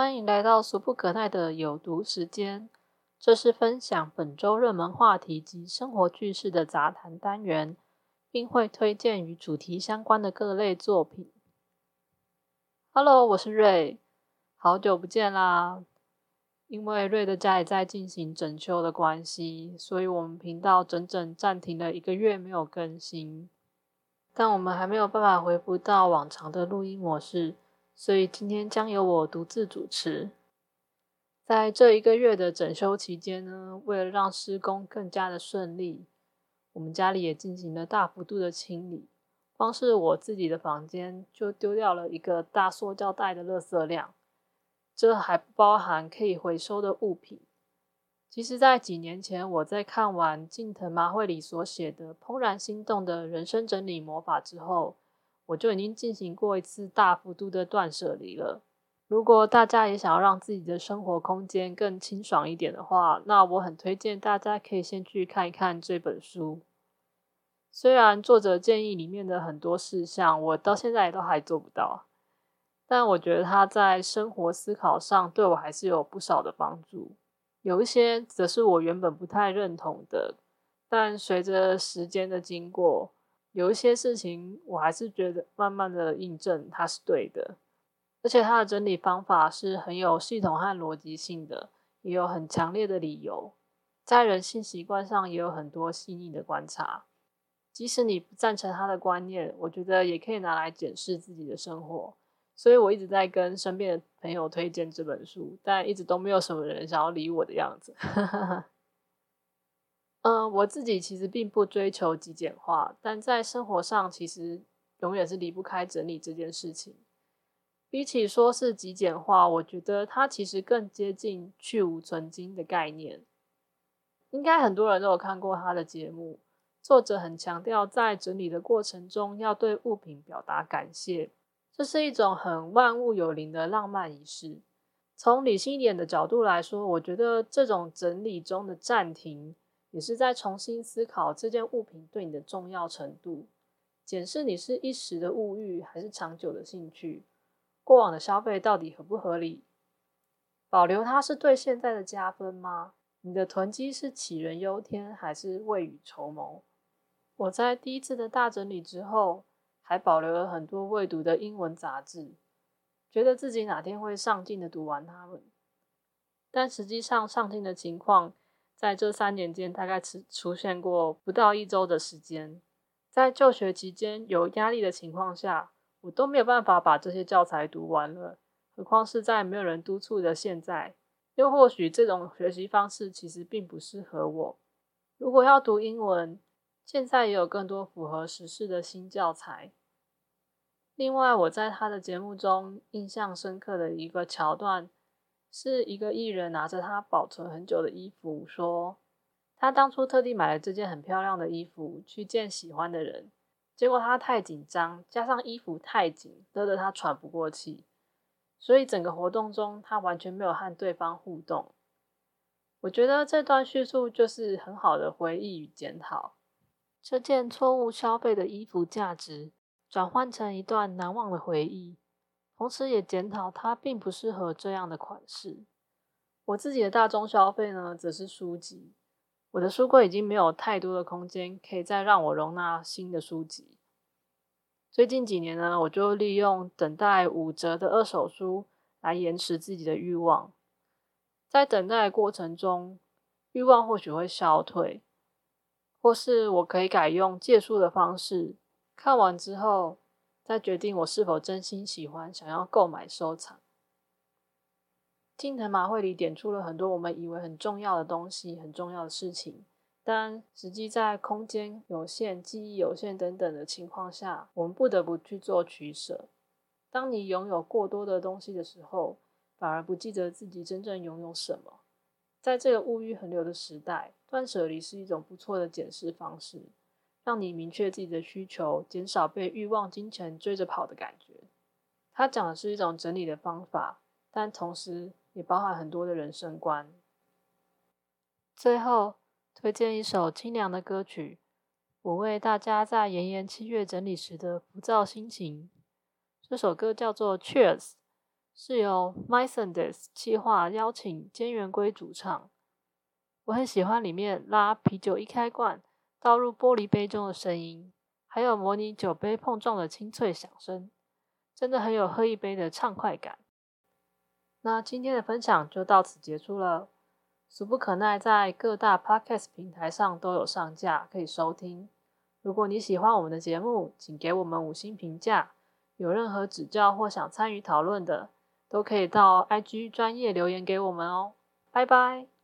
欢迎来到俗不可耐的有毒时间，这是分享本周热门话题及生活趣事的杂谈单元，并会推荐与主题相关的各类作品。Hello，我是瑞，好久不见啦！因为瑞的家里在进行整修的关系，所以我们频道整整暂停了一个月没有更新。但我们还没有办法恢复到往常的录音模式，所以今天将由我独自主持。在这一个月的整修期间呢，为了让施工更加的顺利，我们家里也进行了大幅度的清理。光是我自己的房间就丢掉了一个大塑胶袋的垃圾量。这还不包含可以回收的物品。其实，在几年前，我在看完近藤麻惠里所写的《怦然心动的人生整理魔法》之后，我就已经进行过一次大幅度的断舍离了。如果大家也想要让自己的生活空间更清爽一点的话，那我很推荐大家可以先去看一看这本书。虽然作者建议里面的很多事项，我到现在都还做不到。但我觉得他在生活思考上对我还是有不少的帮助，有一些则是我原本不太认同的，但随着时间的经过，有一些事情我还是觉得慢慢的印证它是对的，而且它的整理方法是很有系统和逻辑性的，也有很强烈的理由，在人性习惯上也有很多细腻的观察，即使你不赞成他的观念，我觉得也可以拿来检视自己的生活。所以我一直在跟身边的朋友推荐这本书，但一直都没有什么人想要理我的样子。嗯，我自己其实并不追求极简化，但在生活上其实永远是离不开整理这件事情。比起说是极简化，我觉得它其实更接近去无存精的概念。应该很多人都有看过他的节目，作者很强调在整理的过程中要对物品表达感谢。这是一种很万物有灵的浪漫仪式。从理性一点的角度来说，我觉得这种整理中的暂停，也是在重新思考这件物品对你的重要程度，检视你是一时的物欲还是长久的兴趣，过往的消费到底合不合理，保留它是对现在的加分吗？你的囤积是杞人忧天还是未雨绸缪？我在第一次的大整理之后。还保留了很多未读的英文杂志，觉得自己哪天会上进的读完它们。但实际上，上进的情况在这三年间大概只出现过不到一周的时间。在就学期间有压力的情况下，我都没有办法把这些教材读完了，何况是在没有人督促的现在。又或许这种学习方式其实并不适合我。如果要读英文，现在也有更多符合时事的新教材。另外，我在他的节目中印象深刻的一个桥段，是一个艺人拿着他保存很久的衣服，说他当初特地买了这件很漂亮的衣服去见喜欢的人，结果他太紧张，加上衣服太紧，勒得他喘不过气，所以整个活动中他完全没有和对方互动。我觉得这段叙述就是很好的回忆与检讨这件错误消费的衣服价值。转换成一段难忘的回忆，同时也检讨它并不适合这样的款式。我自己的大众消费呢，则是书籍。我的书柜已经没有太多的空间，可以再让我容纳新的书籍。最近几年呢，我就利用等待五折的二手书来延迟自己的欲望。在等待的过程中，欲望或许会消退，或是我可以改用借书的方式。看完之后，再决定我是否真心喜欢，想要购买收藏。金藤麻会里点出了很多我们以为很重要的东西，很重要的事情，但实际在空间有限、记忆有限等等的情况下，我们不得不去做取舍。当你拥有过多的东西的时候，反而不记得自己真正拥有什么。在这个物欲横流的时代，断舍离是一种不错的检视方式。让你明确自己的需求，减少被欲望、金钱追着跑的感觉。他讲的是一种整理的方法，但同时也包含很多的人生观。最后推荐一首清凉的歌曲，我为大家在炎炎七月整理时的浮躁心情。这首歌叫做《Cheers》，是由 m y s o n d e s 企划邀请尖圆龟主唱。我很喜欢里面拉啤酒一开罐倒入玻璃杯中的声音，还有模拟酒杯碰撞的清脆响声，真的很有喝一杯的畅快感。那今天的分享就到此结束了。俗不可耐在各大 Podcast 平台上都有上架，可以收听。如果你喜欢我们的节目，请给我们五星评价。有任何指教或想参与讨论的，都可以到 IG 专业留言给我们哦。拜拜。